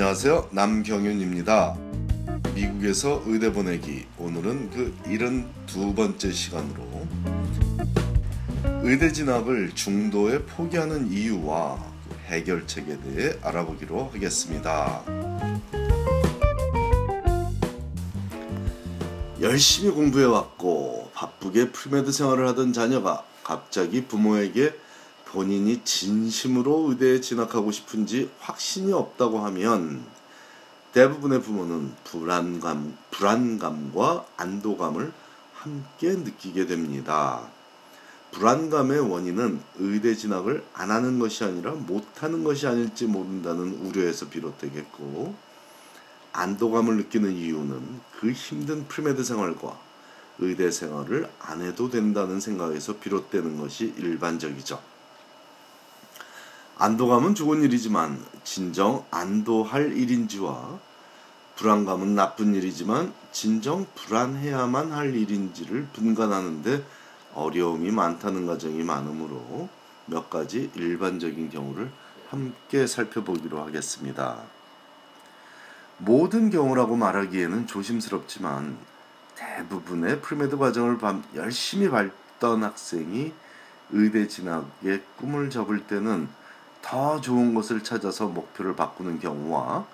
안녕하세요. 남경윤입니다. 미국에서 의대 보내기 오늘은 그 72번째 시간으로 의대 진학을 중도에 포기하는 이유와 그 해결책에 대해 알아보기로 하겠습니다. 열심히 공부해 왔고 바쁘게 premed 생활을 하던 자녀가 갑자기 부모에게 본인이 진심으로 의대에 진학하고 싶은지 확신이 없다고 하면 대부분의 부모는 불안감, 불안감과 안도감을 함께 느끼게 됩니다. 불안감의 원인은 의대 진학을 안 하는 것이 아니라 못하는 것이 아닐지 모른다는 우려에서 비롯되겠고, 안도감을 느끼는 이유는 그 힘든 premed 생활과 의대 생활을 안 해도 된다는 생각에서 비롯되는 것이 일반적이죠. 안도감은 좋은 일이지만 진정 안도할 일인지와 불안감은 나쁜 일이지만 진정 불안해야만 할 일인지를 분간하는데 어려움이 많다는 가정이 많으므로 몇 가지 일반적인 경우를 함께 살펴보기로 하겠습니다. 모든 경우라고 말하기에는 조심스럽지만 대부분의 pre-med 과정을 열심히 밟던 학생이 의대 진학의 꿈을 접을 때는 더 좋은 것을 찾아서 목표를 바꾸는 경우와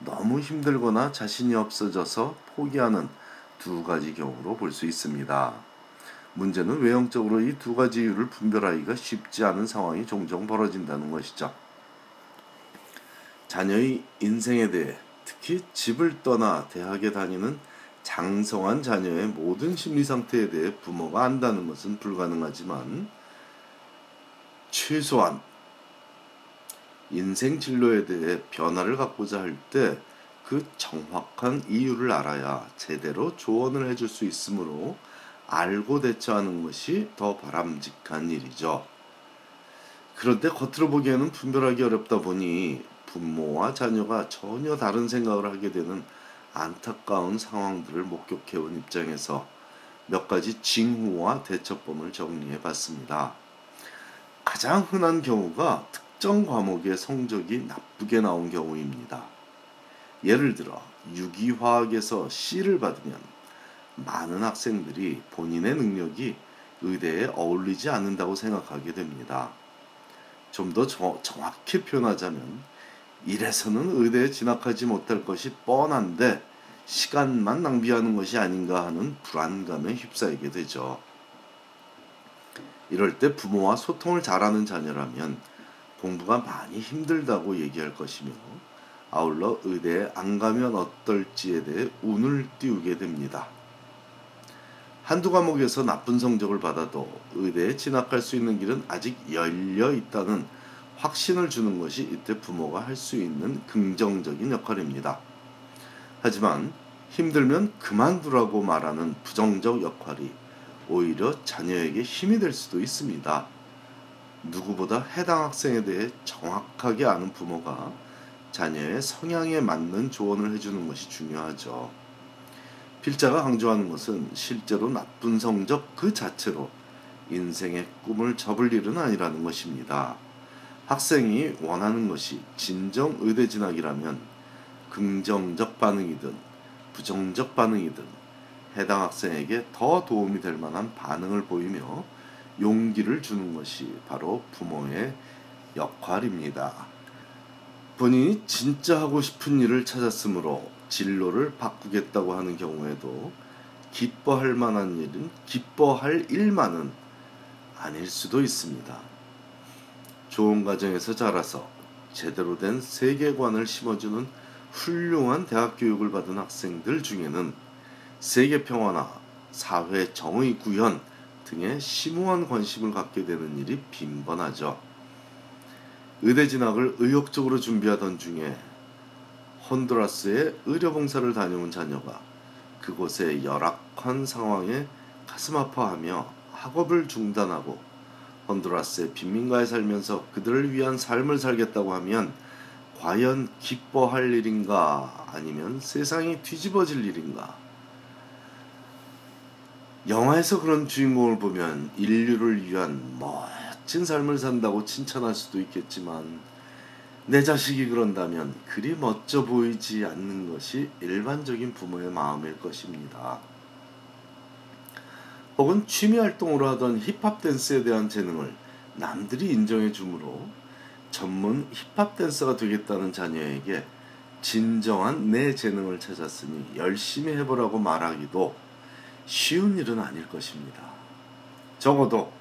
너무 힘들거나 자신이 없어져서 포기하는 두 가지 경우로 볼 수 있습니다. 문제는 외형적으로 이 두 가지 이유를 분별하기가 쉽지 않은 상황이 종종 벌어진다는 것이죠. 자녀의 인생에 대해 특히 집을 떠나 대학에 다니는 장성한 자녀의 모든 심리 상태에 대해 부모가 안다는 것은 불가능하지만 최소한 인생 진로에 대해 변화를 갖고자 할 때 그 정확한 이유를 알아야 제대로 조언을 해줄 수 있으므로 알고 대처하는 것이 더 바람직한 일이죠. 그런데 겉으로 보기에는 분별하기 어렵다 보니 부모와 자녀가 전혀 다른 생각을 하게 되는 안타까운 상황들을 목격해온 입장에서 몇 가지 징후와 대처법을 정리해 봤습니다. 가장 흔한 경우가 특정 과목의 성적이 나쁘게 나온 경우입니다. 예를 들어 유기화학에서 C를 받으면 많은 학생들이 본인의 능력이 의대에 어울리지 않는다고 생각하게 됩니다. 좀 더 정확히 표현하자면 이래서는 의대에 진학하지 못할 것이 뻔한데 시간만 낭비하는 것이 아닌가 하는 불안감에 휩싸이게 되죠. 이럴 때 부모와 소통을 잘하는 자녀라면 공부가 많이 힘들다고 얘기할 것이며 아울러 의대에 안 가면 어떨지에 대해 운을 띄우게 됩니다. 한두 과목에서 나쁜 성적을 받아도 의대에 진학할 수 있는 길은 아직 열려 있다는 확신을 주는 것이 이때 부모가 할 수 있는 긍정적인 역할입니다. 하지만 힘들면 그만두라고 말하는 부정적 역할이 오히려 자녀에게 힘이 될 수도 있습니다. 누구보다 해당 학생에 대해 정확하게 아는 부모가 자녀의 성향에 맞는 조언을 해주는 것이 중요하죠. 필자가 강조하는 것은 실제로 나쁜 성적 그 자체로 인생의 꿈을 접을 일은 아니라는 것입니다. 학생이 원하는 것이 진정 의대 진학이라면 긍정적 반응이든 부정적 반응이든 해당 학생에게 더 도움이 될 만한 반응을 보이며 용기를 주는 것이 바로 부모의 역할입니다. 본인이 진짜 하고 싶은 일을 찾았으므로 진로를 바꾸겠다고 하는 경우에도 기뻐할 만한 일은 기뻐할 일만은 아닐 수도 있습니다. 좋은 가정에서 자라서 제대로 된 세계관을 심어주는 훌륭한 대학 교육을 받은 학생들 중에는 세계 평화나 사회 정의 구현, 등에 심오한 관심을 갖게 되는 일이 빈번하죠. 의대 진학을 의욕적으로 준비하던 중에 혼두라스에 의료봉사를 다녀온 자녀가 그곳의 열악한 상황에 가슴 아파하며 학업을 중단하고 혼두라스의 빈민가에 살면서 그들을 위한 삶을 살겠다고 하면 과연 기뻐할 일인가 아니면 세상이 뒤집어질 일인가 영화에서 그런 주인공을 보면 인류를 위한 멋진 삶을 산다고 칭찬할 수도 있겠지만 내 자식이 그런다면 그리 멋져 보이지 않는 것이 일반적인 부모의 마음일 것입니다. 혹은 취미 활동으로 하던 힙합 댄스에 대한 재능을 남들이 인정해 주므로 전문 힙합 댄서가 되겠다는 자녀에게 진정한 내 재능을 찾았으니 열심히 해보라고 말하기도 쉬운 일은 아닐 것입니다. 적어도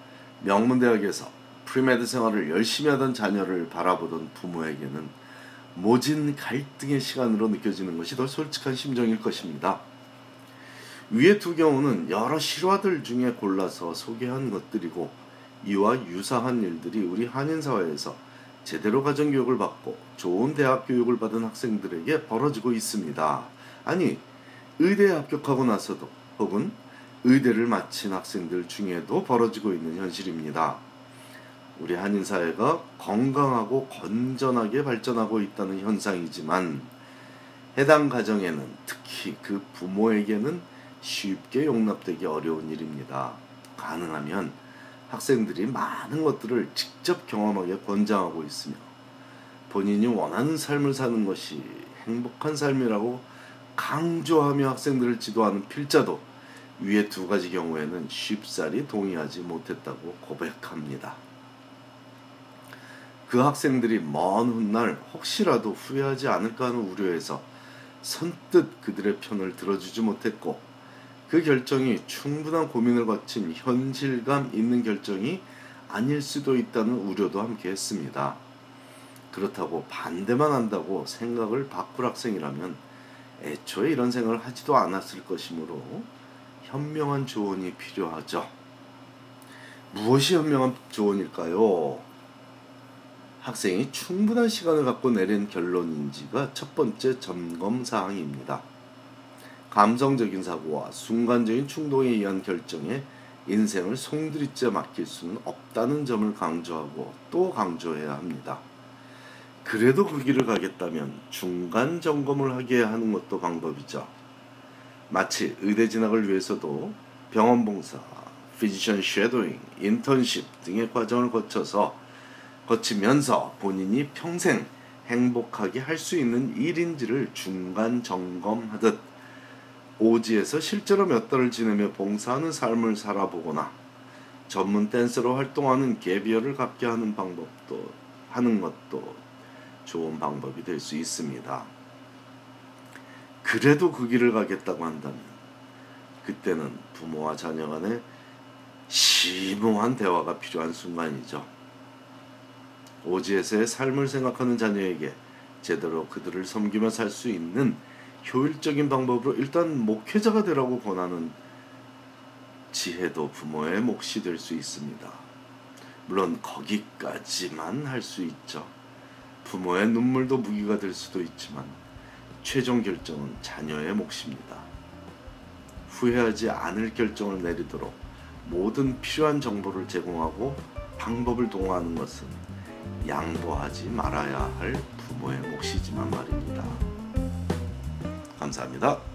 명문대학에서 pre-med 생활을 열심히 하던 자녀를 바라보던 부모에게는 모진 갈등의 시간으로 느껴지는 것이 더 솔직한 심정일 것입니다. 위의 두 경우는 여러 실화들 중에 골라서 소개한 것들이고 이와 유사한 일들이 우리 한인 사회에서 제대로 가정 교육을 받고 좋은 대학 교육을 받은 학생들에게 벌어지고 있습니다. 아니, 의대에 합격하고 나서도 혹은 의대를 마친 학생들 중에도 벌어지고 있는 현실입니다. 우리 한인 사회가 건강하고 건전하게 발전하고 있다는 현상이지만 해당 가정에는 특히 그 부모에게는 쉽게 용납되기 어려운 일입니다. 가능하면 학생들이 많은 것들을 직접 경험하게 권장하고 있으며 본인이 원하는 삶을 사는 것이 행복한 삶이라고 강조하며 학생들을 지도하는 필자도 위의 두 가지 경우에는 쉽사리 동의하지 못했다고 고백합니다. 그 학생들이 먼 훗날 혹시라도 후회하지 않을까 하는 우려에서 선뜻 그들의 편을 들어주지 못했고 그 결정이 충분한 고민을 거친 현실감 있는 결정이 아닐 수도 있다는 우려도 함께 했습니다. 그렇다고 반대만 한다고 생각을 바꿀 학생이라면 애초에 이런 생각을 하지도 않았을 것이므로 현명한 조언이 필요하죠. 무엇이 현명한 조언일까요? 학생이 충분한 시간을 갖고 내린 결론인지가 첫 번째 점검 사항입니다. 감성적인 사고와 순간적인 충동에 의한 결정에 인생을 송두리째 맡길 수는 없다는 점을 강조하고 또 강조해야 합니다. 그래도 그 길을 가겠다면 중간 점검을 하게 하는 것도 방법이죠. 마치 의대 진학을 위해서도 병원 봉사, physician shadowing, 인턴십 등의 과정을 거쳐서 거치면서 본인이 평생 행복하게 할 수 있는 일인지를 중간 점검하듯 오지에서 실제로 몇 달을 지내며 봉사하는 삶을 살아보거나 전문 댄서로 활동하는 gap year를 갖게 하는 방법도 하는 것도 좋은 방법이 될 수 있습니다. 그래도 그 길을 가겠다고 한다면 그때는 부모와 자녀 간에 심오한 대화가 필요한 순간이죠. 오지에서의 삶을 생각하는 자녀에게 제대로 그들을 섬기며 살 수 있는 효율적인 방법으로 일단 목회자가 되라고 권하는 지혜도 부모의 몫이 될 수 있습니다. 물론 거기까지만 할 수 있죠. 부모의 눈물도 무기가 될 수도 있지만 최종 결정은 자녀의 몫입니다. 후회하지 않을 결정을 내리도록 모든 필요한 정보를 제공하고 방법을 동원하는 것은 양보하지 말아야 할 부모의 몫이지만 말입니다. 감사합니다.